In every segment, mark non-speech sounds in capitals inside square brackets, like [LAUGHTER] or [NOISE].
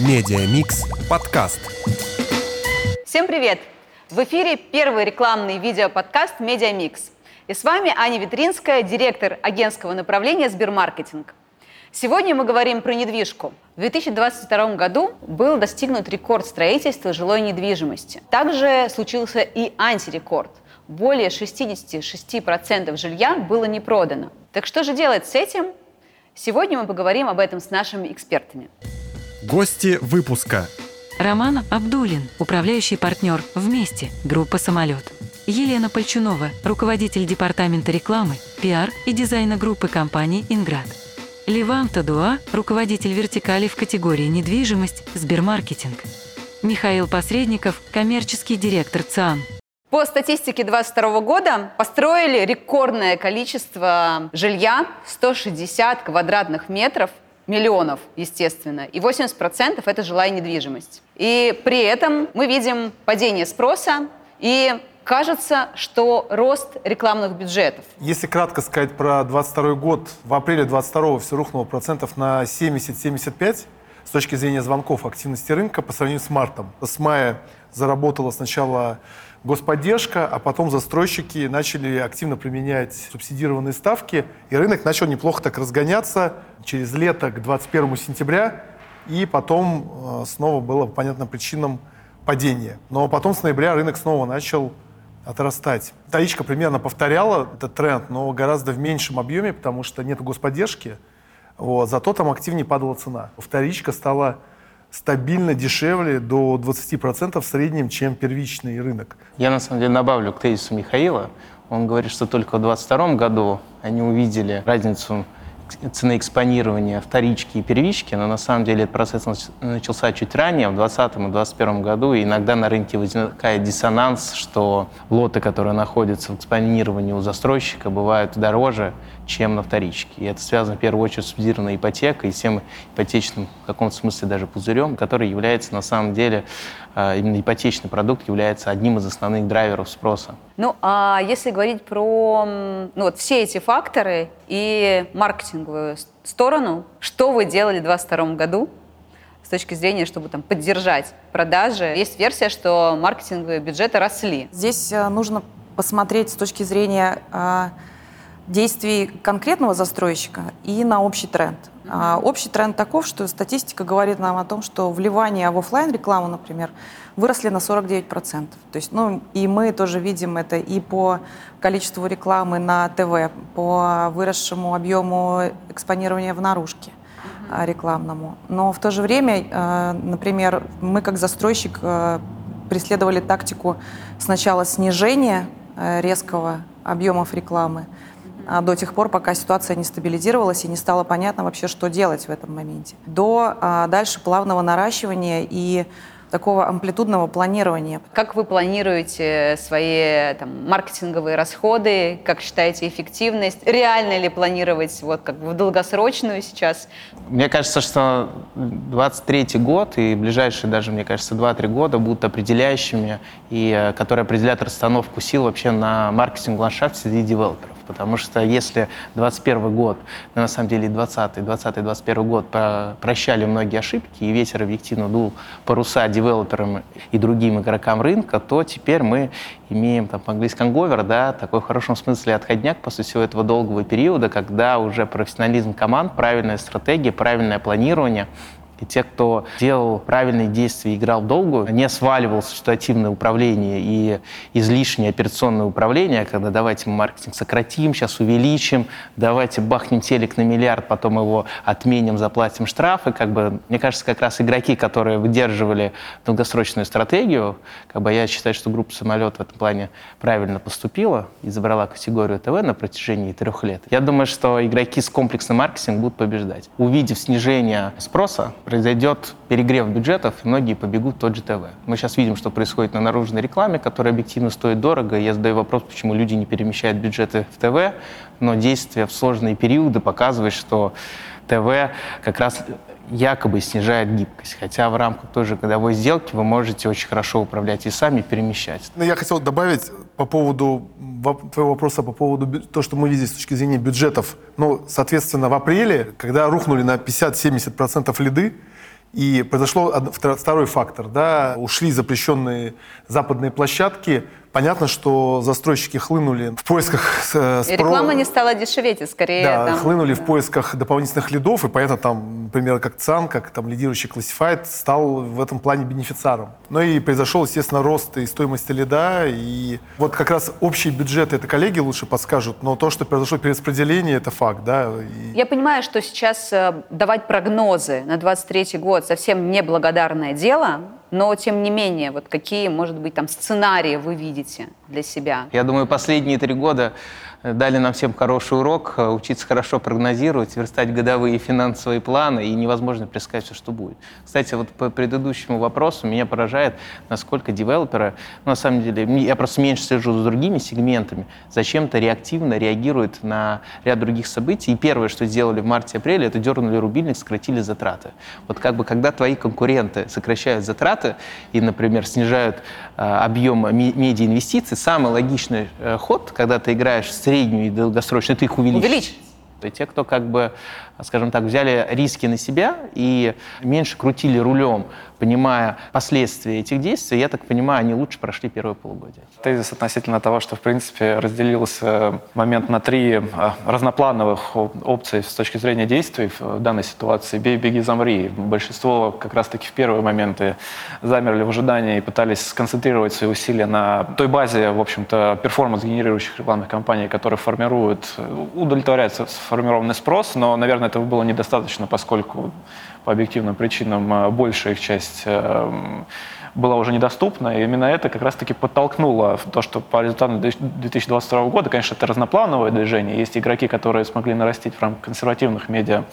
Медиамикс подкаст. Всем привет! В эфире первый рекламный видеоподкаст «Медиамикс». И с вами Аня Витринская, директор агентского направления «Сбермаркетинг». Сегодня мы говорим про недвижку. В 2022 году был достигнут рекорд строительства жилой недвижимости. Также случился и антирекорд. Более 66% жилья было не продано. Так что же делать с этим? Сегодня мы поговорим об этом с нашими экспертами. Гости выпуска. Роман Абдулин, управляющий партнер «Вместе», группа «Самолет». Елена Польчунова, руководитель департамента рекламы, пиар и дизайна группы компании «Инград». Ливан Тадуа, руководитель вертикали в категории «Недвижимость», Сбермаркетинг. Михаил Посредников, коммерческий директор ЦИАН. По статистике 2022 года построили рекордное количество жилья 160 квадратных метров миллионов, естественно, и 80% это жилая недвижимость. И при этом мы видим падение спроса и кажется, что рост рекламных бюджетов. Если кратко сказать про 22 год, в апреле 22 все рухнуло процентов на 70-75 с точки зрения звонков активности рынка по сравнению с мартом. С мая заработала сначала господдержка, а потом застройщики начали активно применять субсидированные ставки, и рынок начал неплохо так разгоняться через лето к 21 сентября, и потом э, снова было по понятным причинам падение. Но потом с ноября рынок снова начал отрастать. Вторичка примерно повторяла этот тренд, но гораздо в меньшем объеме, потому что нет господдержки. Вот, зато там активнее падала цена. Вторичка стала стабильно дешевле до 20% в среднем, чем первичный рынок. Я на самом деле добавлю к тезису Михаила. Он говорит, что только в 2022 году они увидели разницу цены экспонирования вторички и первички, но на самом деле этот процесс начался чуть ранее, в 2020 и 2021 году, и иногда на рынке возникает диссонанс, что лоты, которые находятся в экспонировании у застройщика, бывают дороже, чем на вторичке. И это связано в первую очередь с субсидированной ипотекой и всем ипотечным, в каком-то смысле даже пузырем, который является на самом деле, а, именно ипотечный продукт является одним из основных драйверов спроса. Ну, а если говорить про ну, вот все эти факторы и маркетинговую сторону, что вы делали в 2022 году с точки зрения, чтобы там поддержать продажи? Есть версия, что маркетинговые бюджеты росли. Здесь э, нужно посмотреть с точки зрения а, действий конкретного застройщика и на общий тренд. А общий тренд таков, что статистика говорит нам о том, что вливание в офлайн рекламу, например, выросли на 49%. То есть, ну, и мы тоже видим это и по количеству рекламы на ТВ, по выросшему объему экспонирования в наружке а, рекламному. Но в то же время, а, например, мы как застройщик а, преследовали тактику сначала снижения резкого объемов рекламы, до тех пор, пока ситуация не стабилизировалась и не стало понятно вообще, что делать в этом моменте. До а, дальше плавного наращивания и такого амплитудного планирования. Как вы планируете свои там, маркетинговые расходы? Как считаете эффективность? Реально ли планировать вот как бы в долгосрочную сейчас? Мне кажется, что 23 год и ближайшие даже, мне кажется, 2-3 года будут определяющими, и э, которые определят расстановку сил вообще на маркетинг-ландшафте среди девелоперов потому что если 21 год, ну, на самом деле 20 20 21 год прощали многие ошибки, и ветер объективно дул паруса девелоперам и другим игрокам рынка, то теперь мы имеем там по-английски анговер, да, такой в хорошем смысле отходняк после всего этого долгого периода, когда уже профессионализм команд, правильная стратегия, правильное планирование – и те, кто делал правильные действия, играл в долгую, не сваливал ситуативное управление и излишнее операционное управление, когда давайте мы маркетинг сократим, сейчас увеличим, давайте бахнем телек на миллиард, потом его отменим, заплатим штрафы. Как бы, мне кажется, как раз игроки, которые выдерживали долгосрочную стратегию, как бы я считаю, что группа «Самолет» в этом плане правильно поступила и забрала категорию ТВ на протяжении трех лет. Я думаю, что игроки с комплексным маркетингом будут побеждать. Увидев снижение спроса, произойдет перегрев бюджетов, и многие побегут в тот же ТВ. Мы сейчас видим, что происходит на наружной рекламе, которая объективно стоит дорого. Я задаю вопрос, почему люди не перемещают бюджеты в ТВ, но действия в сложные периоды показывают, что ТВ как раз якобы снижает гибкость. Хотя в рамках той же годовой сделки вы можете очень хорошо управлять и сами перемещать. Ну, я хотел добавить по поводу твоего вопроса по поводу то, что мы видим с точки зрения бюджетов. Ну, соответственно, в апреле, когда рухнули на 50-70% лиды, И произошло второй фактор. Да, ушли запрещенные западные площадки. Понятно, что застройщики хлынули в поисках э, спро- реклама не стала дешеветь, и скорее да, там- хлынули в поисках дополнительных лидов, и понятно, там, например, как ЦАН, как там лидирующий классифайт, стал в этом плане бенефициаром. Ну и произошел, естественно, рост и стоимости лида, и вот как раз общий бюджет, это коллеги лучше подскажут, но то, что произошло перераспределение, это факт, да. и- Я понимаю, что сейчас э, давать прогнозы на 23 год совсем неблагодарное дело, но тем не менее, вот какие, может быть, там сценарии вы видите для себя? Я думаю, последние три года дали нам всем хороший урок, э, учиться хорошо прогнозировать, верстать годовые финансовые планы, и невозможно предсказать все, что будет. Кстати, вот по предыдущему вопросу меня поражает, насколько девелоперы, ну, на самом деле, я просто меньше слежу за другими сегментами, зачем-то реактивно реагируют на ряд других событий. И первое, что сделали в марте-апреле, это дернули рубильник, сократили затраты. Вот как бы когда твои конкуренты сокращают затраты и, например, снижают э, объем медиаинвестиций, самый логичный э, ход, когда ты играешь в среднюю и долгосрочную, ты их увеличишь. Увеличить. То те, кто как бы, скажем так, взяли риски на себя и меньше крутили рулем, понимая последствия этих действий, я так понимаю, они лучше прошли первое полугодие. Тезис относительно того, что, в принципе, разделился момент на три э, разноплановых оп- опций с точки зрения действий в данной ситуации. «Бей, беги, замри». Большинство как раз-таки в первые моменты замерли в ожидании и пытались сконцентрировать свои усилия на той базе, в общем-то, перформанс-генерирующих рекламных кампаний, которые формируют, э, удовлетворяют сформированный спрос, но, наверное, этого было недостаточно, поскольку по объективным причинам э, большая их часть э, была уже недоступна, и именно это как раз-таки подтолкнуло в то, что по результатам 2022 года, конечно, это разноплановое движение, есть игроки, которые смогли нарастить в рамках консервативных медиа,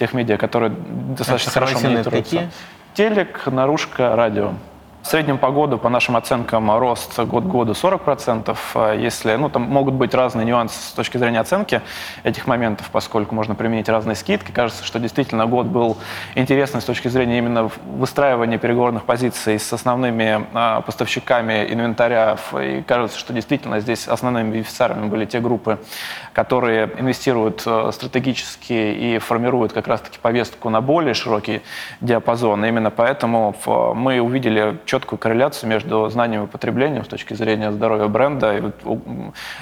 тех медиа, которые достаточно хорошо это мониторуются. Телек, наружка, радио. В среднем по году, по нашим оценкам, рост год к году 40%. А Если, ну, там могут быть разные нюансы с точки зрения оценки этих моментов, поскольку можно применить разные скидки. Кажется, что действительно год был интересный с точки зрения именно выстраивания переговорных позиций с основными а, поставщиками инвентаря. И кажется, что действительно здесь основными бенефициарами были те группы, которые инвестируют э, стратегически и формируют как раз-таки повестку на более широкий диапазон. И именно поэтому мы увидели четкую корреляцию между знанием и потреблением с точки зрения здоровья бренда. И вот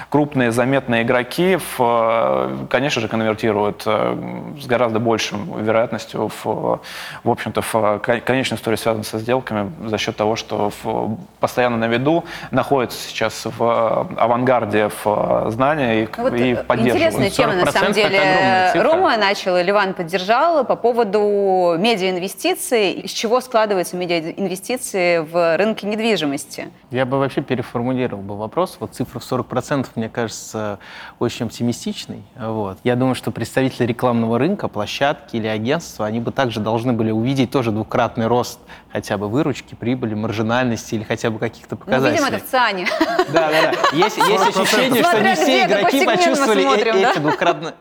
крупные заметные игроки, в, э, конечно же, конвертируют э, с гораздо большим вероятностью в, в общем-то, в э, кон- конечную историю, связанную со сделками, за счет того, что в- постоянно на виду, находятся сейчас в авангарде в знания и, Ну вот, и поддерживают. интересная тема, на 40% самом деле. Рома начал, и Ливан поддержал по поводу медиаинвестиций. Из чего складываются медиаинвестиции в рынке недвижимости? Я бы вообще переформулировал бы вопрос. Вот цифра в 40% мне кажется очень оптимистичной. Вот. Я думаю, что представители рекламного рынка, площадки или агентства, они бы также должны были увидеть тоже двукратный рост хотя бы выручки, прибыли, маржинальности или хотя бы каких-то Ну, показателей. видимо, это в ЦАНе. Да, да, да. Есть, есть ощущение, что не все игроки почувствовали э- эти двукратные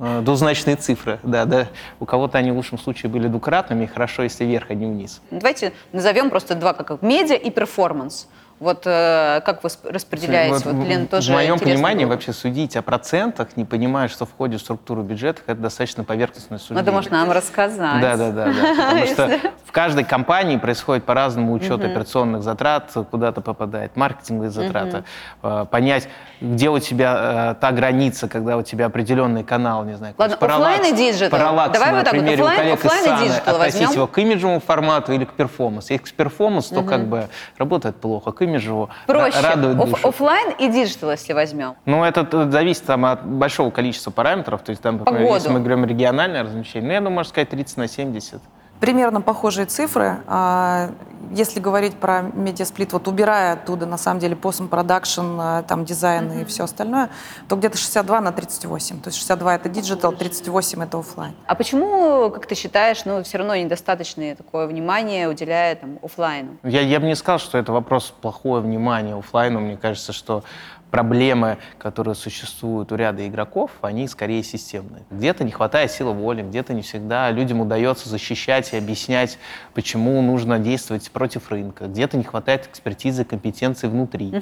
двузначные цифры. Да, да. У кого-то они в лучшем случае были двукратными, хорошо, если вверх, а не вниз. Давайте назовем просто два, как медиа и перформанс. Вот э, как вы сп- распределяете? Вот Вот, в- Лен, тоже в моем понимании было бы. вообще судить о процентах, не понимая, что входит в структуру бюджета, это достаточно поверхностное суждение. Надо, может, нам рассказать. Да, да, да, да. [LAUGHS] Потому что в каждой компании происходит по-разному учет операционных затрат, куда-то попадает маркетинговые затраты. Э, Понять, где у тебя э, та граница, когда у тебя определенный канал, не знаю, Ладно, оффлайн и диджитал. Параллакс Давай вот так вот, из оффлайн и диджитал возьмем. его к имиджевому формату или к перформансу. Если к перформансу, то как бы работает плохо, к имиджеву ра- Проще. радует Оф- душу. оффлайн и диджитал, если возьмем. Ну, это зависит там, от большого количества параметров. То есть, там, например, году. если мы говорим региональное размещение, ну, я думаю, можно сказать 30 на 70. Примерно похожие цифры. А, Если говорить про медиасплит, вот убирая оттуда, на самом деле, постпродакшн, там, дизайн и все остальное, то где-то 62 на 38. То есть 62 — это диджитал, 38 — это офлайн. А почему, как ты считаешь, ну, все равно недостаточное такое внимание уделяя там, офлайну? Я, я бы не сказал, что это вопрос плохое внимание оффлайну. Мне кажется, что проблемы, которые существуют у ряда игроков, они скорее системные. Где-то не хватает силы воли, где-то не всегда людям удается защищать и объяснять, почему нужно действовать против рынка. Где-то не хватает экспертизы, компетенции внутри.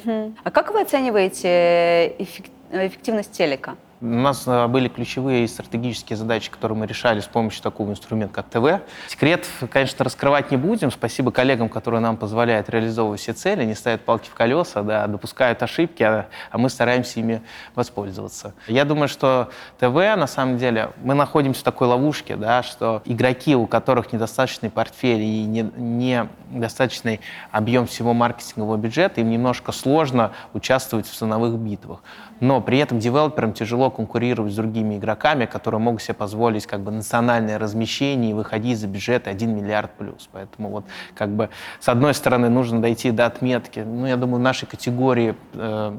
А как вы оцениваете эффек- эффективность телека? У нас э, были ключевые стратегические задачи, которые мы решали с помощью такого инструмента, как ТВ. Секрет, конечно, раскрывать не будем. Спасибо коллегам, которые нам позволяют реализовывать все цели, не ставят палки в колеса, да, допускают ошибки, а, а мы стараемся ими воспользоваться. Я думаю, что ТВ, на самом деле, мы находимся в такой ловушке, да, что игроки, у которых недостаточный портфель и недостаточный не объем всего маркетингового бюджета, им немножко сложно участвовать в ценовых битвах. Но при этом девелоперам тяжело конкурировать с другими игроками, которые могут себе позволить как бы национальное размещение и выходить за бюджет 1 миллиард плюс. Поэтому вот как бы с одной стороны нужно дойти до отметки, ну я думаю, нашей категории э,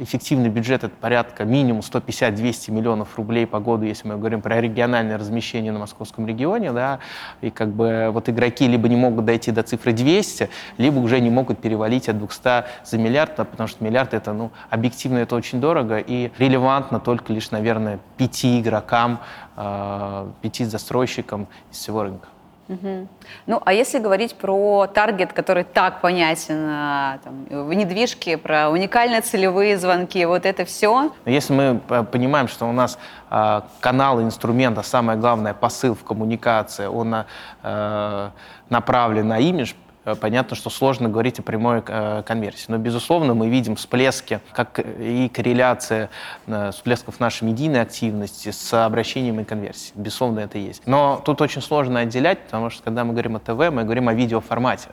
эффективный бюджет это порядка минимум 150-200 миллионов рублей по году, если мы говорим про региональное размещение на московском регионе, да, и как бы вот игроки либо не могут дойти до цифры 200, либо уже не могут перевалить от 200 за миллиард, потому что миллиард это, ну, объективно это очень дорого и релевантно только лишь, наверное, пяти игрокам, э, пяти застройщикам из всего рынка. Угу. Ну, а если говорить про таргет, который так понятен а, там, в недвижке, про уникальные целевые звонки, вот это все? Если мы э, понимаем, что у нас э, канал инструмента, самое главное, посыл в коммуникации, он э, направлен на имидж, понятно, что сложно говорить о прямой э, конверсии. Но, безусловно, мы видим всплески, как и корреляция э, всплесков нашей медийной активности с обращением и конверсией. Безусловно, это есть. Но тут очень сложно отделять, потому что, когда мы говорим о ТВ, мы говорим о видеоформате.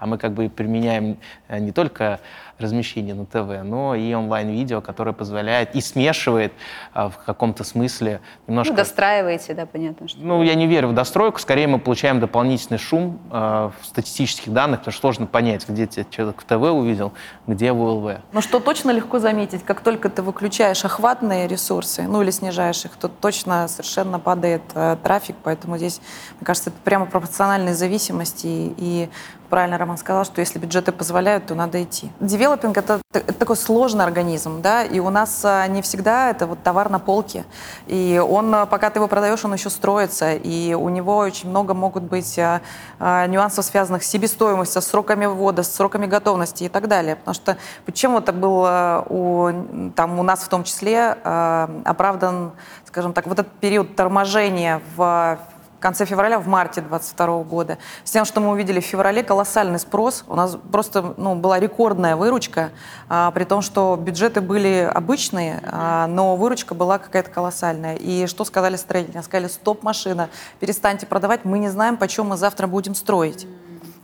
А мы как бы применяем не только размещение на ТВ, но и онлайн-видео, которое позволяет и смешивает а, в каком-то смысле немножко... Ну, достраиваете, да, понятно. Что... Ну, я не верю в достройку, скорее мы получаем дополнительный шум э, в статистических данных, потому что сложно понять, где тебя человек в ТВ увидел, где в OLV. Но что точно легко заметить, как только ты выключаешь охватные ресурсы, ну или снижаешь их, то точно совершенно падает э, трафик, поэтому здесь, мне кажется, это прямо пропорциональной зависимости, и правильно Роман сказал, что если бюджеты позволяют, то надо идти. Девелопинг это, это такой сложный организм, да, и у нас а, не всегда это вот товар на полке. И он, а, пока ты его продаешь, он еще строится, и у него очень много могут быть а, нюансов, связанных с себестоимостью, с сроками ввода, с сроками готовности и так далее. Потому что почему это было у, там, у нас в том числе оправдан, скажем так, вот этот период торможения в в конце февраля, в марте 2022 года. С тем, что мы увидели в феврале колоссальный спрос. У нас просто ну, была рекордная выручка, а, при том, что бюджеты были обычные, а, но выручка была какая-то колоссальная. И что сказали строители? Сказали, стоп, машина, перестаньте продавать, мы не знаем, почем мы завтра будем строить.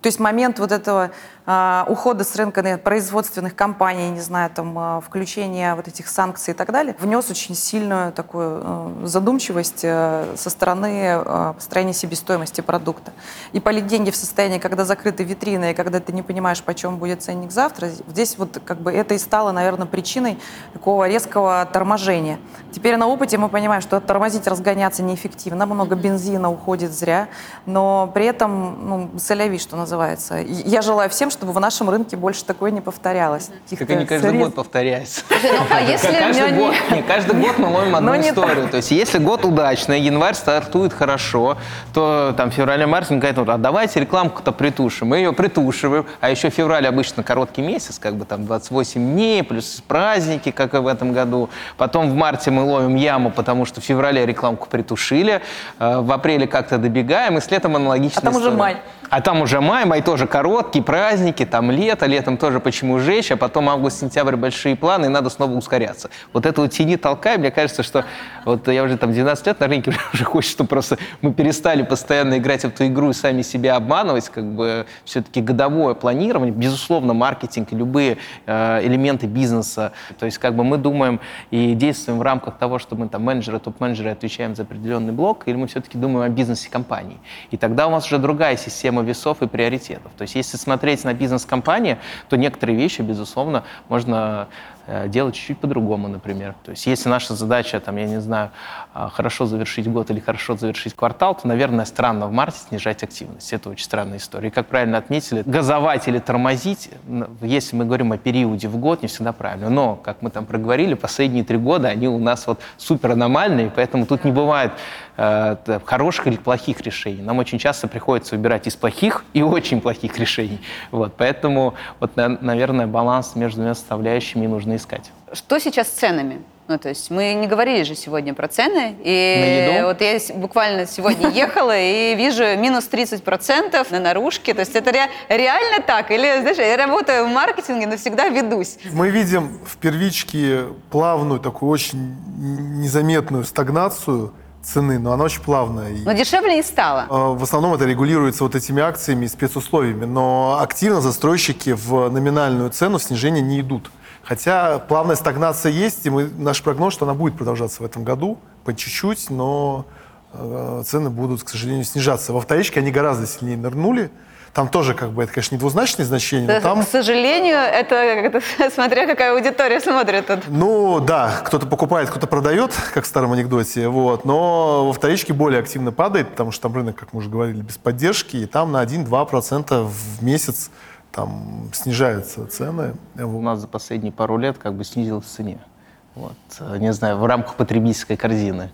То есть момент вот этого а, ухода с рынка производственных компаний, не знаю, там, а, включения вот этих санкций и так далее, внес очень сильную такую а, задумчивость а, со стороны а, построения себестоимости продукта. И полить деньги в состоянии, когда закрыты витрины, и когда ты не понимаешь, почем будет ценник завтра, здесь вот как бы это и стало, наверное, причиной такого резкого торможения. Теперь на опыте мы понимаем, что тормозить, разгоняться неэффективно, много бензина уходит зря, но при этом, ну, соляви, что называется. Я желаю всем, чтобы в нашем рынке больше такое не повторялось. Как они каждый средств. год повторяются. Ну, а если каждый, год, не, каждый год мы ловим [LAUGHS] одну историю. То есть если год удачный, январь стартует хорошо, то там февраль-март говорит, а давайте рекламку-то притушим. Мы ее притушиваем, а еще февраль обычно короткий месяц, как бы там 28 дней, плюс праздники, как и в этом году. Потом в марте мы ловим яму, потому что в феврале рекламку притушили, э, в апреле как-то добегаем, и с летом аналогично. А там история. уже май. А там уже май, май тоже короткий, праздники, там лето, летом тоже почему жечь, а потом август-сентябрь большие планы, и надо снова ускоряться. Вот это вот тяни толкай, мне кажется, что вот я уже там 12 лет на рынке, [LAUGHS] уже хочется, чтобы просто мы перестали постоянно играть в эту игру и сами себя обманывать, как бы все-таки годовое планирование, безусловно, маркетинг и любые э, элементы бизнеса. То есть как бы мы думаем и действуем в рамках того, что мы там менеджеры, топ-менеджеры отвечаем за определенный блок, или мы все-таки думаем о бизнесе компании. И тогда у нас уже другая система весов и приоритетов. То есть если смотреть на бизнес-компании, то некоторые вещи, безусловно, можно делать чуть-чуть по-другому, например. То есть если наша задача, там, я не знаю, а, хорошо завершить год или хорошо завершить квартал, то, наверное, странно в марте снижать активность. Это очень странная история. И, как правильно отметили, газовать или тормозить, если мы говорим о периоде в год, не всегда правильно. Но, как мы там проговорили, последние три года они у нас вот супер аномальные, поэтому тут не бывает э, хороших или плохих решений. Нам очень часто приходится выбирать из плохих и очень плохих решений. Вот, поэтому, вот, наверное, баланс между двумя составляющими нужно искать. Что сейчас с ценами? Ну, то есть мы не говорили же сегодня про цены. И На еду? вот я буквально сегодня ехала и вижу минус 30% на наружке. То есть это ре- реально так? Или, знаешь, я работаю в маркетинге, но всегда ведусь. Мы видим в первичке плавную, такую очень незаметную стагнацию цены, но она очень плавная. Но дешевле не стало. э, В основном это регулируется вот этими акциями и спецусловиями, но активно застройщики в номинальную цену в снижение не идут. Хотя плавная стагнация есть, и мы, наш прогноз, что она будет продолжаться в этом году по чуть-чуть, но э, цены будут, к сожалению, снижаться. Во вторичке они гораздо сильнее нырнули. Там тоже, как бы, это, конечно, не двузначное значение, но Да, там... К сожалению, это, это [LAUGHS] смотря какая аудитория смотрит тут. Ну да, кто-то покупает, кто-то продает, как в старом анекдоте, вот. Но во вторичке более активно падает, потому что там рынок, как мы уже говорили, без поддержки, и там на 1-2% в месяц там снижаются цены. У нас за последние пару лет как бы снизилась цене. Вот. Не знаю, в рамках потребительской корзины.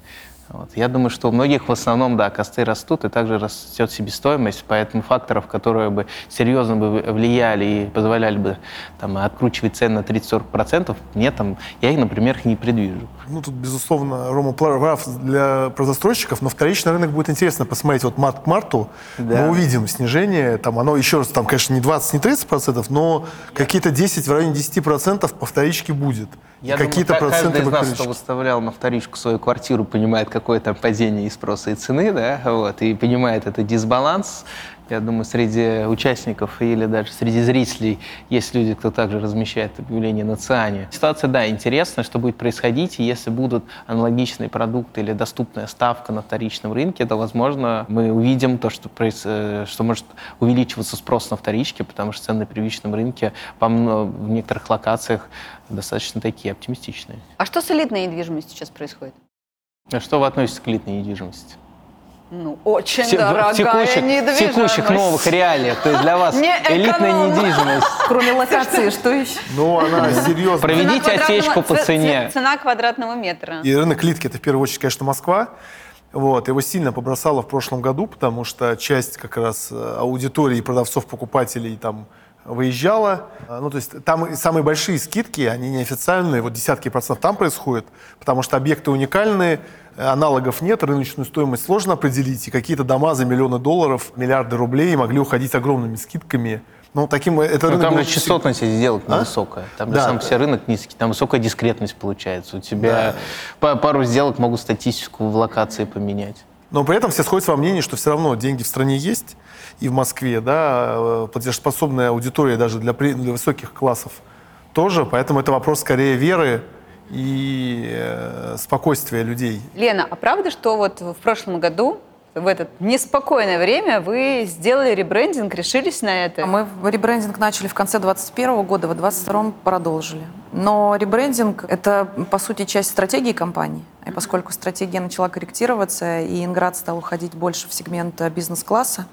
Вот. Я думаю, что у многих в основном, да, косты растут, и также растет себестоимость, поэтому факторов, которые бы серьезно бы влияли и позволяли бы там, откручивать цены на 30-40%, нет, там, я их, например, не предвижу. Ну, тут, безусловно, Рома прав для про застройщиков, но вторичный рынок будет интересно посмотреть. Вот март к марту Да. мы увидим снижение. Там оно еще раз, там, конечно, не 20, не 30 процентов, но какие-то 10, в районе 10 процентов по вторичке будет. Я какие-то думаю, ка- проценты каждый из нас, кто выставлял на вторичку свою квартиру, понимает, какое там падение и спроса, и цены, да, вот, и понимает этот дисбаланс. Я думаю, среди участников или даже среди зрителей есть люди, кто также размещает объявления на ЦИАНе. Ситуация, да, интересная, что будет происходить, и если будут аналогичные продукты или доступная ставка на вторичном рынке, то, возможно, мы увидим то, что, проис- э, что может увеличиваться спрос на вторичке, потому что цены на первичном рынке по в некоторых локациях достаточно такие оптимистичные. А что с элитной недвижимостью сейчас происходит? А что вы относитесь к элитной недвижимости? Ну, очень Те- в дорогая текущих, в недвижимость. текущих новых реалиях, то есть для вас Не элитная недвижимость. [LAUGHS] Кроме локации, что еще? Ну, она серьезно. Проведите отсечку по цене. Цена квадратного метра. И рынок литки это в первую очередь, конечно, Москва. Вот, его сильно побросало в прошлом году, потому что часть как раз э, аудитории продавцов, покупателей там выезжала. А, Ну, то есть там самые большие скидки, они неофициальные, вот десятки процентов там происходят, потому что объекты уникальные, аналогов нет, рыночную стоимость сложно определить, и какие-то дома за миллионы долларов, миллиарды рублей могли уходить огромными скидками. Ну, таким это Ну, рынок там же частотность этих сделок А? невысокая. Там же Да, сам да. все рынок низкий, там высокая дискретность получается. У тебя по- пару сделок могут статистику в локации поменять. Но при этом все сходятся во мнении, что все равно деньги в стране есть, и в Москве, да, э, платежеспособная аудитория даже для, при- для высоких классов тоже, поэтому это вопрос скорее веры и э, спокойствия людей. Лена, а правда, что вот в прошлом году, в это неспокойное время, вы сделали ребрендинг, решились на это? Мы ребрендинг начали в конце 2021 года, в 2022 продолжили. Но ребрендинг — это, по сути, часть стратегии компании. И поскольку стратегия начала корректироваться, и Инград стал уходить больше в сегмент э, бизнес-класса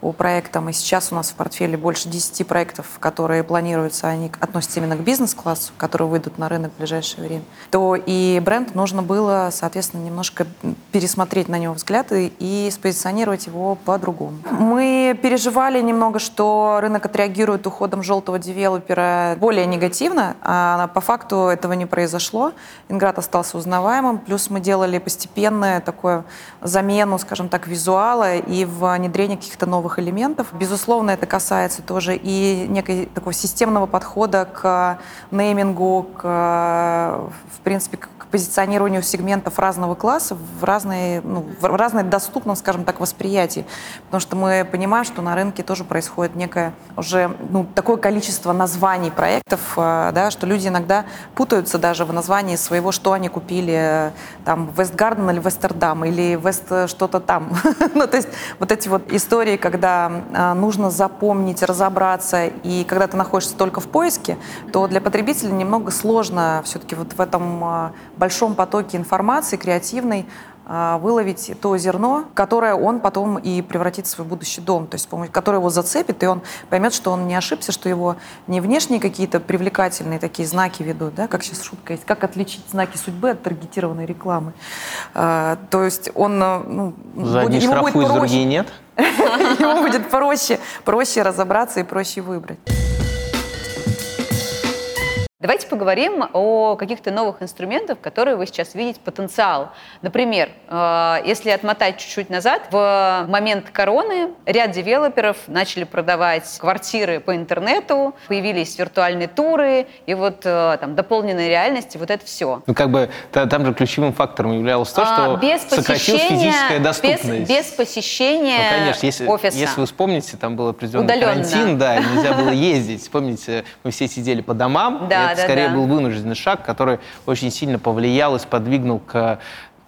по проектам, и сейчас у нас в портфеле больше 10 проектов, которые планируются, они относятся именно к бизнес-классу, которые выйдут на рынок в ближайшее время, то и бренд нужно было, соответственно, немножко пересмотреть на него взгляд и, спозиционировать его по-другому. Мы переживали немного, что рынок отреагирует уходом желтого девелопера более негативно, а по факту этого не произошло. Инград остался узнаваемым, плюс мы делали постепенную такую замену, скажем так, визуала и внедрение каких-то новых элементов. Безусловно, это касается тоже и некой такого системного подхода к неймингу, к, в принципе, к позиционированию сегментов разного класса в разной, ну, в разной доступном, скажем так, восприятии. Потому что мы понимаем, что на рынке тоже происходит некое уже ну, такое количество названий проектов, э, да, что люди иногда путаются даже в названии своего, что они купили, э, там, Вестгарден или Вестердам, или Вест э, что-то там. [LAUGHS] ну, то есть вот эти вот истории, когда нужно запомнить, разобраться, и когда ты находишься только в поиске, то для потребителя немного сложно все-таки вот в этом большом потоке информации креативной а, выловить то зерно, которое он потом и превратит в свой будущий дом, то есть, которое его зацепит, и он поймет, что он не ошибся, что его не внешние какие-то привлекательные такие знаки ведут, да, как сейчас шутка есть, как отличить знаки судьбы от таргетированной рекламы. А, то есть он, э, ну, За одни будет- будет штрафуют, другие нет? [LAUGHS] ему будет проще, проще разобраться и проще выбрать. Давайте поговорим о каких-то новых инструментах, которые вы сейчас видите потенциал. Например, э, если отмотать чуть-чуть назад, в момент короны ряд девелоперов начали продавать квартиры по интернету, появились виртуальные туры, и вот э, там дополненная реальность, и вот это все. Ну, как бы там же ключевым фактором являлось то, что А, без сократилась физическая без, доступность. без посещения Ну, конечно, если, офиса. если вы вспомните, там был определенный Удаленно. карантин, да, нельзя было ездить. Помните, мы все сидели по домам, и Да, это да, скорее да. был вынужденный шаг, который очень сильно повлиял и сподвигнул к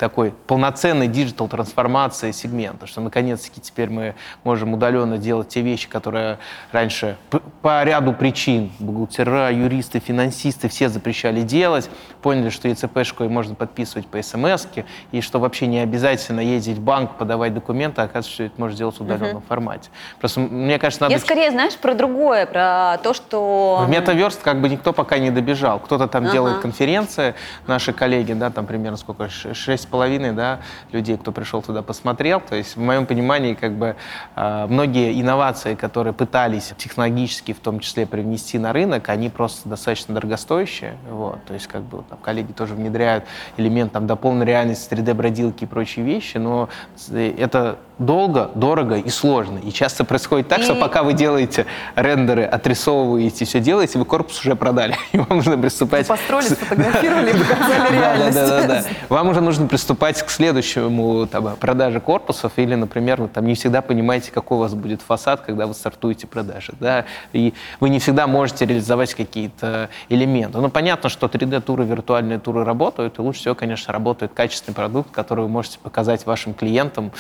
такой полноценной диджитал-трансформации сегмента, что наконец-таки теперь мы можем удаленно делать те вещи, которые раньше по ряду причин бухгалтера, юристы, финансисты все запрещали делать, поняли, что ЕЦПшку можно подписывать по смс и что вообще не обязательно ездить в банк, подавать документы, а оказывается, что это можно сделать в удаленном формате. Просто мне кажется, надо... Я скорее, знаешь, про другое, про то, что... В метаверс как бы никто пока не добежал. Кто-то там Ага. делает конференции, наши коллеги, да, там примерно сколько, ш- шесть с половиной, да, людей, кто пришел туда, посмотрел. То есть в моем понимании как бы а, многие инновации, которые пытались технологически в том числе привнести на рынок, они просто достаточно дорогостоящие. Вот. То есть как бы там коллеги тоже внедряют элемент там дополненной реальности, 3D-бродилки и прочие вещи, но с- это долго, дорого и сложно. И часто происходит так, что И- пока вы делаете рендеры, отрисовываете, все делаете, вы корпус уже продали. [LAUGHS] И вам нужно приступать... Построили, сфотографировали, показали реальность. [LAUGHS] да, да, да. Вам уже нужно приступать к следующему там, продаже корпусов, или, например, вы там не всегда понимаете, какой у вас будет фасад, когда вы стартуете продажи. Да? И вы не всегда можете реализовать какие-то элементы. Ну, понятно, что 3D-туры, виртуальные туры работают, и лучше всего, конечно, работает качественный продукт, который вы можете показать вашим клиентам.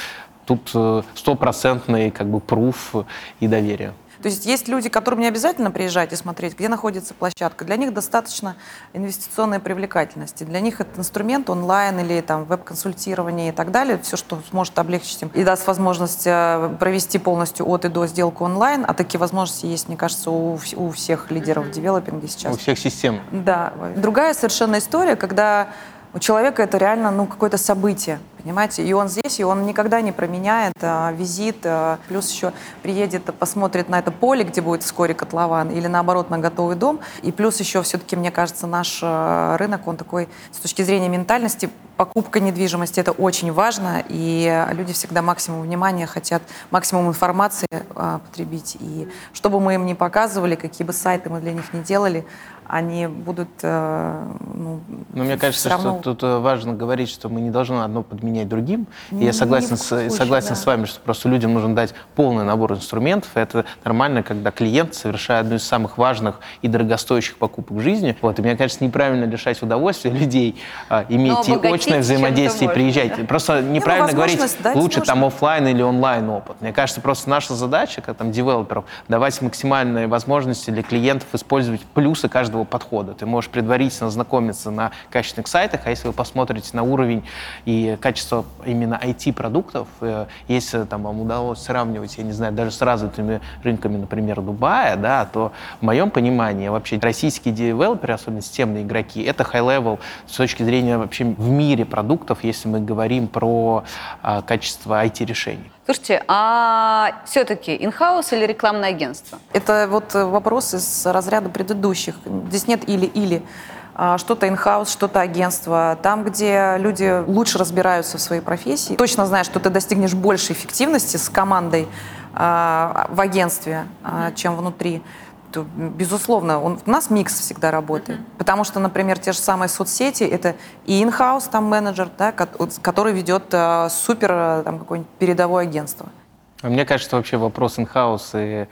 Тут э, стопроцентный как бы пруф и доверие. То есть есть люди, которым не обязательно приезжать и смотреть, где находится площадка. Для них достаточно инвестиционной привлекательности. Для них это инструмент онлайн или там веб-консультирование и так далее. Все, что сможет облегчить им и даст возможность э, провести полностью от и до сделку онлайн. А такие возможности есть, мне кажется, у, у всех лидеров в девелопинге сейчас. У всех систем. Да. Другая совершенно история, когда у человека это реально ну, какое-то событие, понимаете? И он здесь, и он никогда не променяет а, визит, а, плюс еще приедет, посмотрит на это поле, где будет вскоре котлован, или наоборот на готовый дом. И плюс еще все-таки, мне кажется, наш а, рынок, он такой, с точки зрения ментальности, покупка недвижимости это очень важно, и люди всегда максимум внимания хотят, максимум информации а, потребить. И что бы мы им ни показывали, какие бы сайты мы для них не делали, они будут э, ну, Но мне кажется, равно- что тут э, важно говорить, что мы не должны одно подменять другим. И я согласен, с, случае, согласен да. с вами, что просто людям нужно дать полный набор инструментов. И это нормально, когда клиент совершает одну из самых важных и дорогостоящих покупок в жизни. Вот. И мне кажется, неправильно лишать удовольствия людей, а, иметь и очное взаимодействие, приезжать. да. Просто неправильно говорить, возможность дать лучше там можно. офлайн или онлайн опыт. Мне кажется, просто наша задача, как там девелоперов, давать максимальные возможности для клиентов использовать плюсы каждого подхода. Ты можешь предварительно знакомиться на качественных сайтах, а если вы посмотрите на уровень и качество именно IT-продуктов, э, если там вам удалось сравнивать, я не знаю, даже с развитыми рынками, например, Дубая, да, то в моем понимании вообще российские девелоперы, особенно системные игроки, это high-level с точки зрения вообще в мире продуктов, если мы говорим про а, качество IT-решений. Слушайте, а все-таки инхаус или рекламное агентство? Это вот э, вопрос из разряда предыдущих. Здесь нет или-или. А, Что-то in-house, что-то агентство. Там, где люди лучше разбираются в своей профессии, точно знаешь, что ты достигнешь большей эффективности с командой а, в агентстве, а, чем внутри. Безусловно, он, у нас микс всегда работает. Потому что, например, те же самые соцсети, это и in-house там менеджер, да, который ведет а, супер а, там, какое-нибудь передовое агентство. А Мне кажется, вообще вопрос in-house и,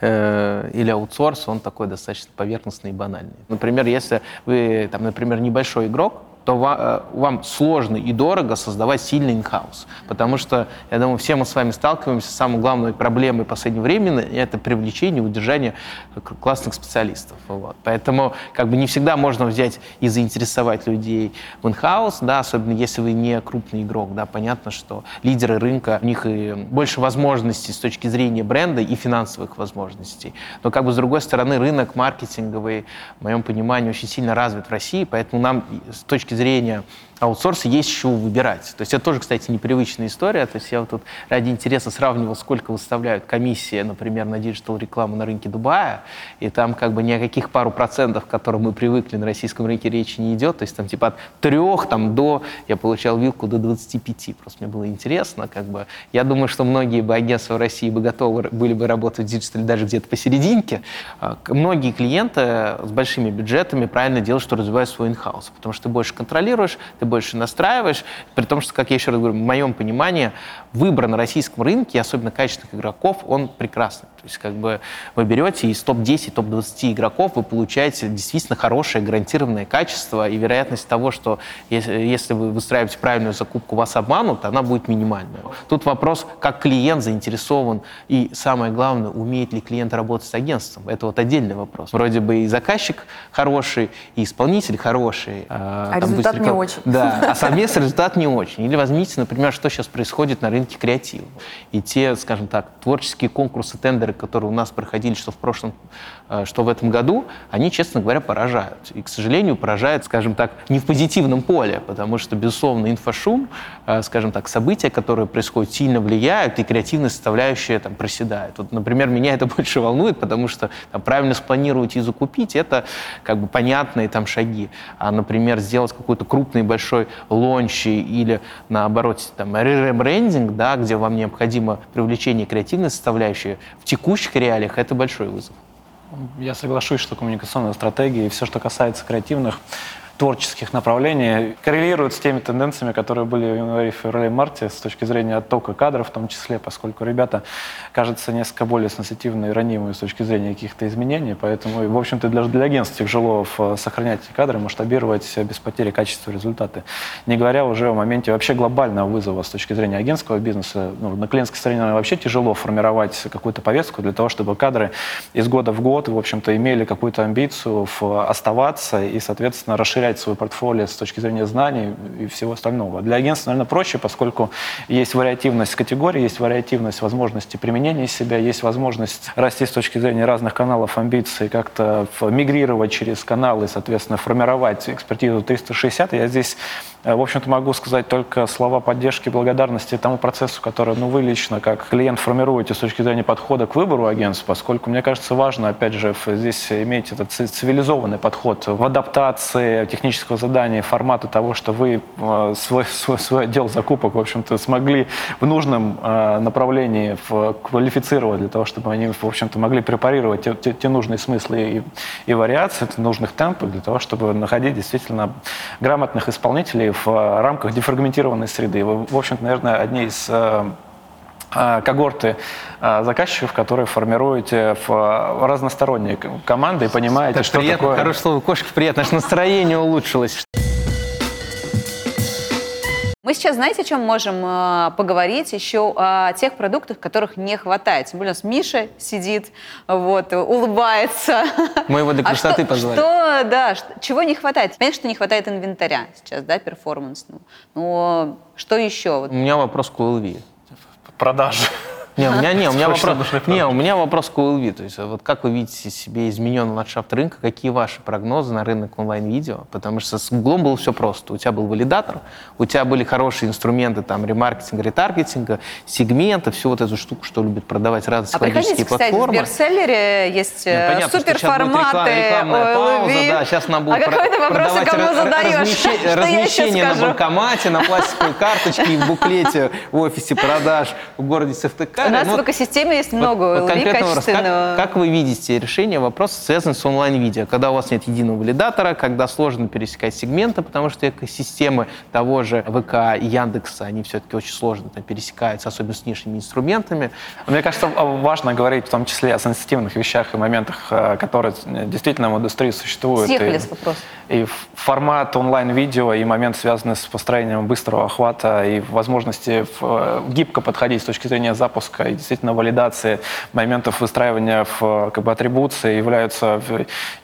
э, или аутсорс, он такой достаточно поверхностный и банальный. Например, если вы, там, например, небольшой игрок, то ва- э, вам сложно и дорого создавать сильный инхаус. Потому что, я думаю, все мы с вами сталкиваемся с самой главной проблемой последнего времени – это привлечение и удержание к- классных специалистов. Вот. Поэтому как бы не всегда можно взять и заинтересовать людей в инхаус, да, особенно если вы не крупный игрок. Да, понятно, что лидеры рынка, у них и больше возможностей с точки зрения бренда и финансовых возможностей. Но как бы с другой стороны рынок маркетинговый, в моем понимании, очень сильно развит в России, поэтому нам с точки зрения зрения аутсорсе есть еще выбирать. То есть это тоже, кстати, непривычная история. То есть я вот тут ради интереса сравнивал, сколько выставляют комиссии, например, на диджитал рекламу на рынке Дубая, и там как бы ни о каких пару процентов, к которым мы привыкли на российском рынке, речи не идет. То есть там типа от трех там, до, я получал вилку до 25. Просто мне было интересно. Как бы. Я думаю, что многие бы агентства в России бы готовы были бы работать в диджитале даже где-то посерединке. А, Многие клиенты с большими бюджетами правильно делают, что развивают свой in-house, потому что ты больше контролируешь, ты больше настраиваешь, при том, что, как я еще раз говорю, в моем понимании, выбор на российском рынке, особенно качественных игроков, он прекрасный. То есть как бы вы берете из топ-10, топ-20 игроков, вы получаете действительно хорошее гарантированное качество, и вероятность того, что если, если вы выстраиваете правильную закупку, вас обманут, она будет минимальная. Тут вопрос, как клиент заинтересован, и самое главное, умеет ли клиент работать с агентством. Это вот отдельный вопрос. Вроде бы и заказчик хороший, и исполнитель хороший. А результат не очень. Да, а совместный результат не очень. Или возьмите, например, что сейчас происходит на рынке креатива. И те, скажем так, творческие конкурсы, тендеры, которые у нас проходили, что в прошлом, э, что в этом году, они, честно говоря, поражают. И, к сожалению, поражают, скажем так, не в позитивном поле, потому что, безусловно, инфошум, э, скажем так, события, которые происходят, сильно влияют, и креативная составляющая там проседает. Вот, например, меня это [LAUGHS] больше волнует, потому что там, правильно спланировать и закупить, это как бы понятные там шаги. А, например, сделать какой-то крупный большой лонч или, наоборот, там, ребрендинг, да, где вам необходимо привлечение креативной составляющей, в текущих реалиях это большой вызов. Я соглашусь, что коммуникационная стратегия и все, что касается креативных творческих направлений коррелируют с теми тенденциями, которые были в январе, феврале, марте с точки зрения оттока кадров в том числе, поскольку ребята, кажется, несколько более сенситивны и ранимы с точки зрения каких-то изменений, поэтому, в общем-то, даже для агентств тяжело э, сохранять эти кадры, масштабировать без потери качества результаты. Не говоря уже о моменте вообще глобального вызова с точки зрения агентского бизнеса. Ну, на клиентской стороне вообще тяжело формировать какую-то повестку для того, чтобы кадры из года в год, в общем-то, имели какую-то амбицию оставаться и, соответственно, расширять расширять свой портфолио с точки зрения знаний и всего остального. Для агентства, наверное, проще, поскольку есть вариативность категорий, есть вариативность возможности применения себя, есть возможность расти с точки зрения разных каналов амбиций, как-то мигрировать через каналы, соответственно, формировать экспертизу 360. Я здесь в общем-то, могу сказать только слова поддержки и благодарности тому процессу, который ну, вы лично, как клиент, формируете с точки зрения подхода к выбору агентств, поскольку, мне кажется, важно, опять же, здесь иметь этот цивилизованный подход в адаптации технического задания, формата того, что вы э, свой, свой, свой отдел закупок, в общем-то, смогли в нужном э, направлении квалифицировать для того, чтобы они, в общем-то, могли препарировать те, те, те нужные смыслы и, и вариации, нужных темпах, для того, чтобы находить действительно грамотных исполнителей, в э, рамках дефрагментированной среды. Вы, в общем-то, наверное, одни из э, э, когорты заказчиков, которые формируете в разносторонние команды и понимаете, так что приятно, такое... Хорошее слово, кошки приятно, аж настроение улучшилось. Мы сейчас, знаете, о чем можем э, поговорить? Еще о тех продуктах, которых не хватает. Тем более у нас Миша сидит, вот, улыбается. Мы его для красоты а что, позвали. Что, да, что, чего не хватает? Понятно, что не хватает инвентаря сейчас, да, перформансного. Но что еще? У меня вопрос к УЛВ. Продажи. Не, у меня, не, у меня вопрос, не, у меня вопрос к OLV. То есть, вот как вы видите себе измененный ландшафт рынка, какие ваши прогнозы на рынок онлайн-видео? Потому что с Гуглом было все просто. У тебя был валидатор, у тебя были хорошие инструменты там ремаркетинга, ретаргетинга, сегмента, всю вот эту штуку, что любят продавать разные а приходите, кстати, в Берселлере есть ну, понятно, суперформаты рекламная пауза, да, сейчас нам будут а какой ты вопрос кому задаешь? Размещение, размещение на банкомате, на пластиковой карточке, в буклете в офисе продаж в городе Сыктывкар. У нас ну, в экосистеме есть много вот, LV качественного. Как, как вы видите решение вопроса, связанного с онлайн-видео? Когда у вас нет единого валидатора, когда сложно пересекать сегменты, потому что экосистемы того же ВК и Яндекса, они все-таки очень сложно там, пересекаются, особенно с нижними инструментами. Мне кажется, важно говорить в том числе о сенситивных вещах и моментах, э, которые действительно в индустрии существуют. Съехали вопроса. И формат онлайн-видео, и момент, связанный с построением быстрого охвата, и возможности э, гибко подходить с точки зрения запуска запуска и действительно валидации моментов выстраивания в как бы, атрибуции являются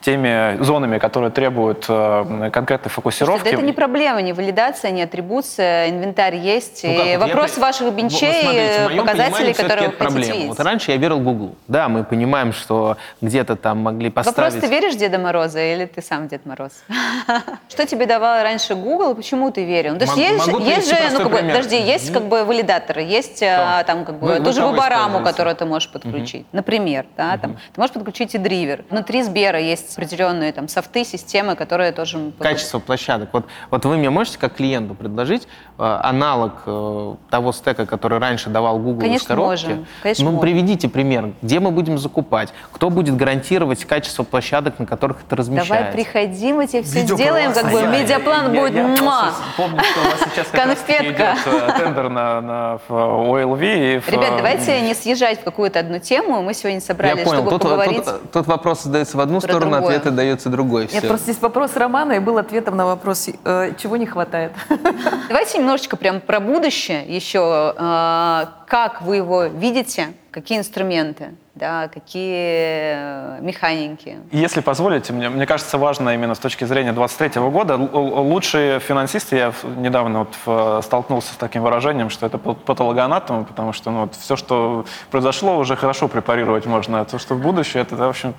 теми зонами, которые требуют э, конкретной фокусировки. Слушайте, да это не проблема, не валидация, не атрибуция, инвентарь есть. Ну, и вопрос я... ваших бенчей, вот, показателей, которые вы проблема. видеть. Вот раньше я верил Google. Да, мы понимаем, что где-то там могли поставить... Вопрос, ты веришь в Деда Мороза или ты сам Дед Мороз? [LAUGHS] Что тебе давал раньше Google, почему ты верил? Ну, есть, есть же, ну, как бы, подожди, есть как бы валидаторы, есть а, там как бы ту же выбораму, которую ты можешь подключить. Например, да, там, ты можешь подключить и дривер. Внутри Сбера есть определенные там софты, системы, которые тоже... Качество площадок. Вот, вот вы мне можете как клиенту предложить э, аналог э, того стека, который раньше давал Google Конечно, из коробки? Можем. Конечно, ну, можем. приведите пример, где мы будем закупать, кто будет гарантировать качество площадок, на которых это размещается. Давай приходи, мы тебе все сделаем, как бы медиаплан будет я, я, я помню, что у вас сейчас Конфетка. идет э, тендер на, на OLV. И в, Ребят, давайте не съезжать в какую-то одну тему. Мы сегодня собрались, я понял. чтобы тут, поговорить. Тут, тут вопрос задается в одну сторону, другое. ответ дается другой. Нет, Все. просто здесь вопрос Романа и был ответом на вопрос, э, чего не хватает. [LAUGHS] Давайте немножечко прям про будущее еще. Э, как вы его видите? Какие инструменты? Да, какие э, механики. Если позволите, мне, мне кажется, важно именно с точки зрения 23 года, лучшие финансисты, я недавно вот столкнулся с таким выражением, что это патологоанатомы, потому что ну, вот все, что произошло, уже хорошо препарировать можно, а то, что в будущее, это, в общем,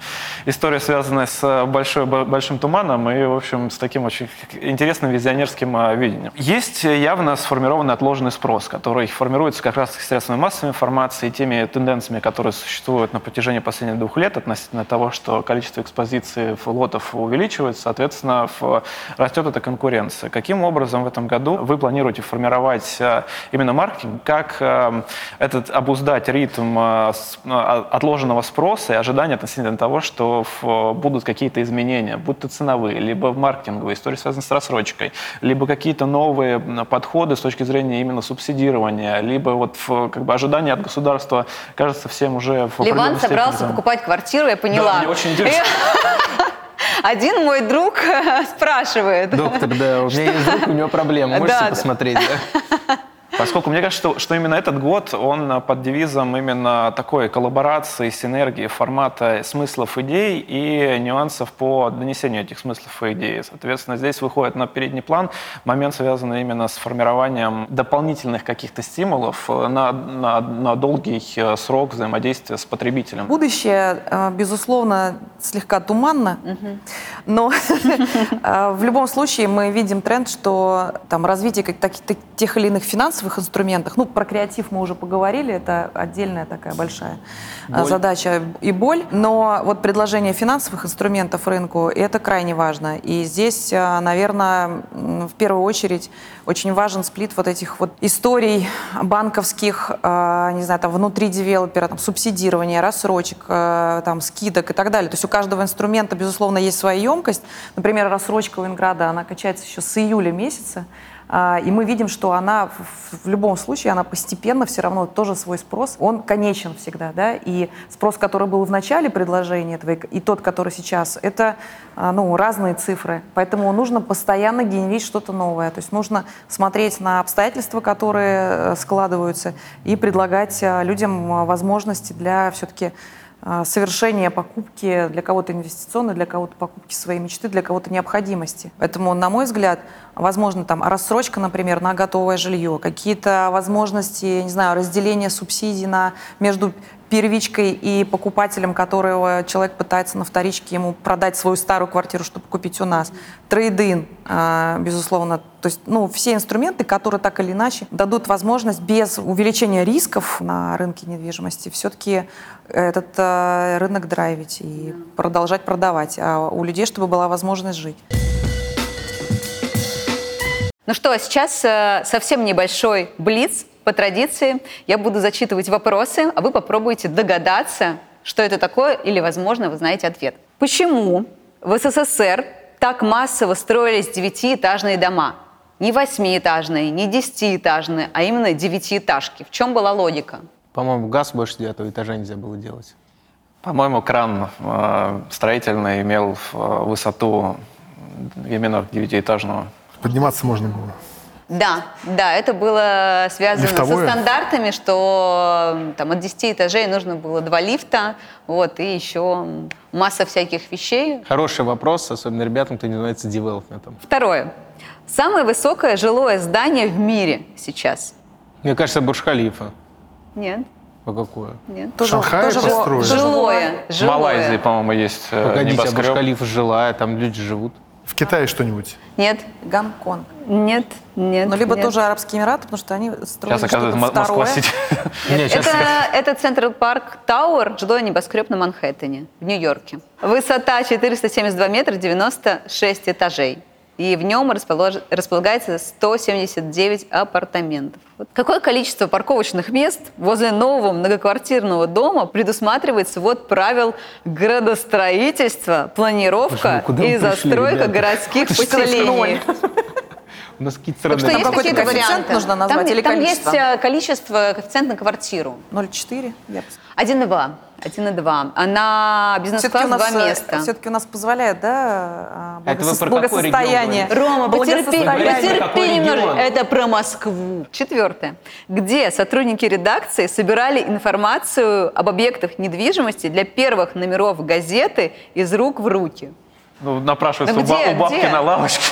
история, связанная с большой, большим туманом и, в общем, с таким очень интересным визионерским видением. Есть явно сформированный отложенный спрос, который формируется как раз средствами массовой информации, теми тенденциями, которые существуют происходит на протяжении последних двух лет относительно того, что количество экспозиций лотов увеличивается, соответственно, растет эта конкуренция. Каким образом в этом году вы планируете формировать э, именно маркетинг, как э, этот обуздать ритм э, отложенного спроса и ожидания относительно того, что будут какие-то изменения, будь то ценовые, либо в маркетинговой истории, связанные с рассрочкой, либо какие-то новые подходы с точки зрения именно субсидирования, либо вот как бы ожидания от государства, кажется, всем уже в Иван собрался да. покупать квартиру, я поняла. Да, мне очень интересно. [LAUGHS] Один мой друг [LAUGHS] спрашивает. Доктор, да, у меня есть друг, у него проблемы. [LAUGHS] Можете посмотреть, да? Поскольку мне кажется, что, что именно этот год, он под девизом именно такой коллаборации, синергии формата смыслов идей и нюансов по донесению этих смыслов и идей. Соответственно, здесь выходит на передний план момент, связанный именно с формированием дополнительных каких-то стимулов на, на, на долгий э, срок взаимодействия с потребителем. Будущее, э, безусловно, слегка туманно, но [LAUGHS] э, в любом случае мы видим тренд, что там развитие тех или иных финансовых финансовых инструментах. Ну, про креатив мы уже поговорили, это отдельная такая большая а, боль. задача и боль. Но вот предложение финансовых инструментов рынку, это крайне важно. И здесь, а, наверное, в первую очередь очень важен сплит вот этих вот историй банковских, а, не знаю, там, внутри девелопера, там, субсидирования, рассрочек, там, скидок и так далее. То есть у каждого инструмента, безусловно, есть своя емкость. Например, рассрочка у Инграда, она качается еще с июля месяца. А, и мы видим, что она в любом случае, она постепенно все равно тоже свой спрос, он конечен всегда, да, и спрос, который был в начале предложения этого, и тот, который сейчас, это, а, ну, разные цифры, поэтому нужно постоянно генерить что-то новое, то есть нужно смотреть на обстоятельства, которые э, складываются, и предлагать а, людям возможности для все-таки а, совершения покупки для кого-то инвестиционной, для кого-то покупки своей мечты, для кого-то необходимости. Поэтому, на мой взгляд, возможно, там рассрочка, например, на готовое жилье, какие-то возможности, не знаю, разделения субсидий на, между первичкой и покупателем, которого человек пытается на вторичке ему продать свою старую квартиру, чтобы купить у нас. Трейдин, а, безусловно. То есть ну, все инструменты, которые так или иначе дадут возможность без увеличения рисков на рынке недвижимости все-таки этот а, рынок драйвить и продолжать продавать, а у людей, чтобы была возможность жить. Ну что, сейчас э, совсем небольшой блиц по традиции я буду зачитывать вопросы, а вы попробуйте догадаться, что это такое, или, возможно, вы знаете ответ. Почему в СССР так массово строились девятиэтажные дома? Не восьмиэтажные, не десятиэтажные, а именно девятиэтажки. В чем была логика? По-моему, газ больше девятого этажа нельзя было делать. По-моему, кран э, строительный имел э, высоту именно девятиэтажного. Подниматься можно было. Да, да, это было связано Лифтовое? со стандартами, что там от 10 этажей нужно было два лифта, вот, и еще масса всяких вещей. Хороший вопрос, особенно ребятам, кто не занимается девелопментом. Второе. Самое высокое жилое здание в мире сейчас. Мне кажется, Бурж-Халифа. Нет, А какое? нет. В Шанхае тоже построили. Тоже Жилое, В жилое. Малайзии, по-моему, есть э, Погодите, а небоскреб. Бурж-Халифа жилая, там люди живут. Китае что-нибудь? Нет, Гонконг. нет, нет. Ну, либо нет. тоже Арабские Эмираты, потому что они строят Сейчас, оказывается, Мо- Москва Сити. [LAUGHS] Не, сейчас Это, это Централ Парк Тауэр, жилой небоскреб на Манхэттене, в Нью-Йорке. Высота 472 метра, 96 этажей и в нем располож... располагается 179 апартаментов. Вот. Какое количество парковочных мест возле нового многоквартирного дома предусматривается вот правил градостроительства, планировка Боже, ну и застройка пришли, городских поселений? У нас какие-то странные... Так что есть какие-то варианты? нужно назвать там, или э, там э, количество? есть количество, коэффициент на квартиру. 0,4. 1,2. Один и два. А на бизнес-класс два э, места. Все-таки у нас позволяет, да, благосо... Это благосостояние. Рома, потерпи, потерпи немножко. Это про Москву. Четвертое. Где сотрудники редакции собирали информацию об объектах недвижимости для первых номеров газеты из рук в руки? Ну, напрашивается Ну у, ба- где, у бабки где? на лавочке.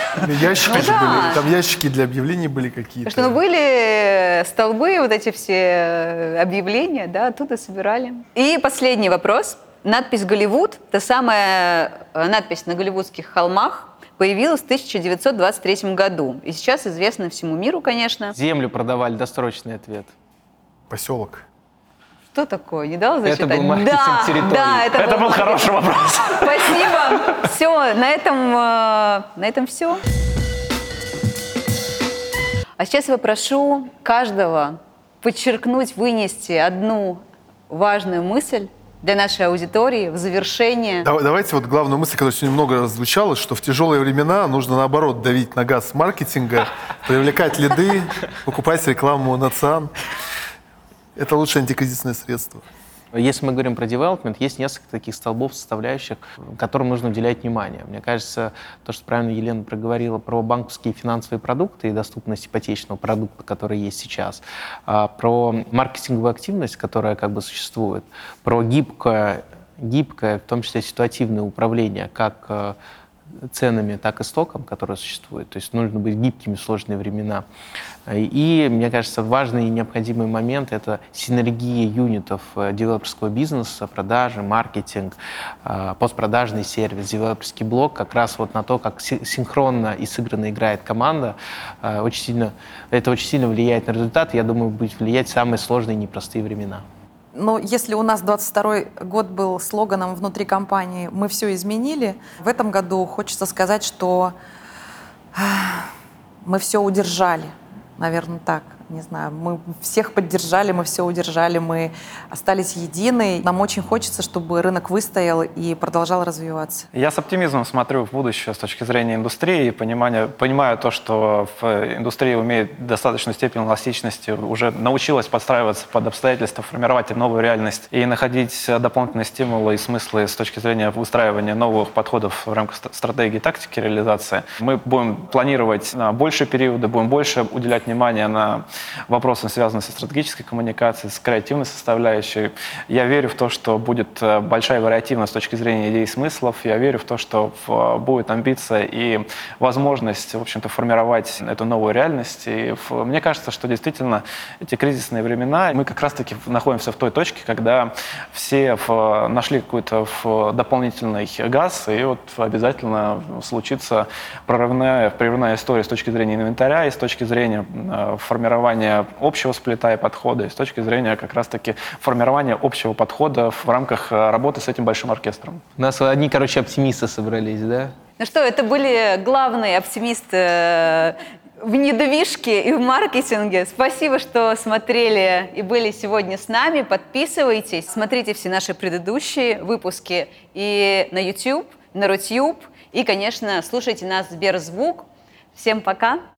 Ящики Ну же да. были. Там ящики для объявлений были какие-то. Потому что ну, были столбы, вот эти все э, объявления, да, оттуда собирали. И последний вопрос. Надпись «Голливуд», та самая э, надпись на голливудских холмах, появилась в 1923 году. И сейчас известна всему миру, конечно. Землю продавали, досрочный ответ. Поселок. Что такое? Не Это зачитать? был маркетинг да, территории. Да, это, Это был маркетинг. хороший вопрос. Спасибо. Все, на этом, э, на этом все. А сейчас я попрошу каждого подчеркнуть, вынести одну важную мысль для нашей аудитории в завершение. Да- Давайте вот главную мысль, которая сегодня много звучала, что в тяжелые времена нужно наоборот давить на газ маркетинга, привлекать лиды, покупать рекламу на ЦИАН. Это лучшее антикризисное средство. Если мы говорим про девелопмент, есть несколько таких столбов, составляющих, которым нужно уделять внимание. Мне кажется, то, что правильно Елена проговорила про банковские финансовые продукты и доступность ипотечного продукта, который есть сейчас, а, про маркетинговую активность, которая как бы существует, про гибкое, гибкое, в том числе ситуативное управление, как э, ценами, так и стоком, который существует. То есть нужно быть гибкими в сложные времена. И, мне кажется, важный и необходимый момент — это синергия юнитов э, девелоперского бизнеса, продажи, маркетинг, э, постпродажный сервис, девелоперский блок, как раз вот на то, как си- синхронно и сыгранно играет команда, э, очень сильно, это очень сильно влияет на результат. Я думаю, будет влиять в самые сложные и непростые времена. Но если у нас 22 год был слоганом внутри компании «Мы все изменили», в этом году хочется сказать, что мы все удержали. Наверное, так. Не знаю, мы всех поддержали, мы все удержали, мы остались едины. Нам очень хочется, чтобы рынок выстоял и продолжал развиваться. Я с оптимизмом смотрю в будущее с точки зрения индустрии и понимания, понимаю то, что в индустрии умеет достаточную степень эластичности, уже научилась подстраиваться под обстоятельства, формировать новую реальность и находить дополнительные стимулы и смыслы с точки зрения выстраивания новых подходов в рамках ст- стратегии тактики реализации. Мы будем планировать на большие периоды, будем больше уделять внимание на вопросы, связанные со стратегической коммуникацией, с креативной составляющей. Я верю в то, что будет э, большая вариативность с точки зрения идей и смыслов. Я верю в то, что будет амбиция и возможность, в общем-то, формировать эту новую реальность. И мне кажется, что действительно эти кризисные времена, мы как раз-таки находимся в той точке, когда все нашли какой-то дополнительный газ, и вот обязательно случится прорывная, прорывная история с точки зрения инвентаря и с точки зрения э, формирования общего сплита и подхода, и с точки зрения как раз-таки формирования общего подхода в рамках э, работы с этим большим оркестром. У нас одни, короче, оптимисты собрались, да? Ну что, это были главные оптимисты э, в недвижке и в маркетинге. Спасибо, что смотрели и были сегодня с нами. Подписывайтесь, смотрите все наши предыдущие выпуски и на YouTube, на Рутюб, и, конечно, слушайте нас в Сберзвук. Всем пока!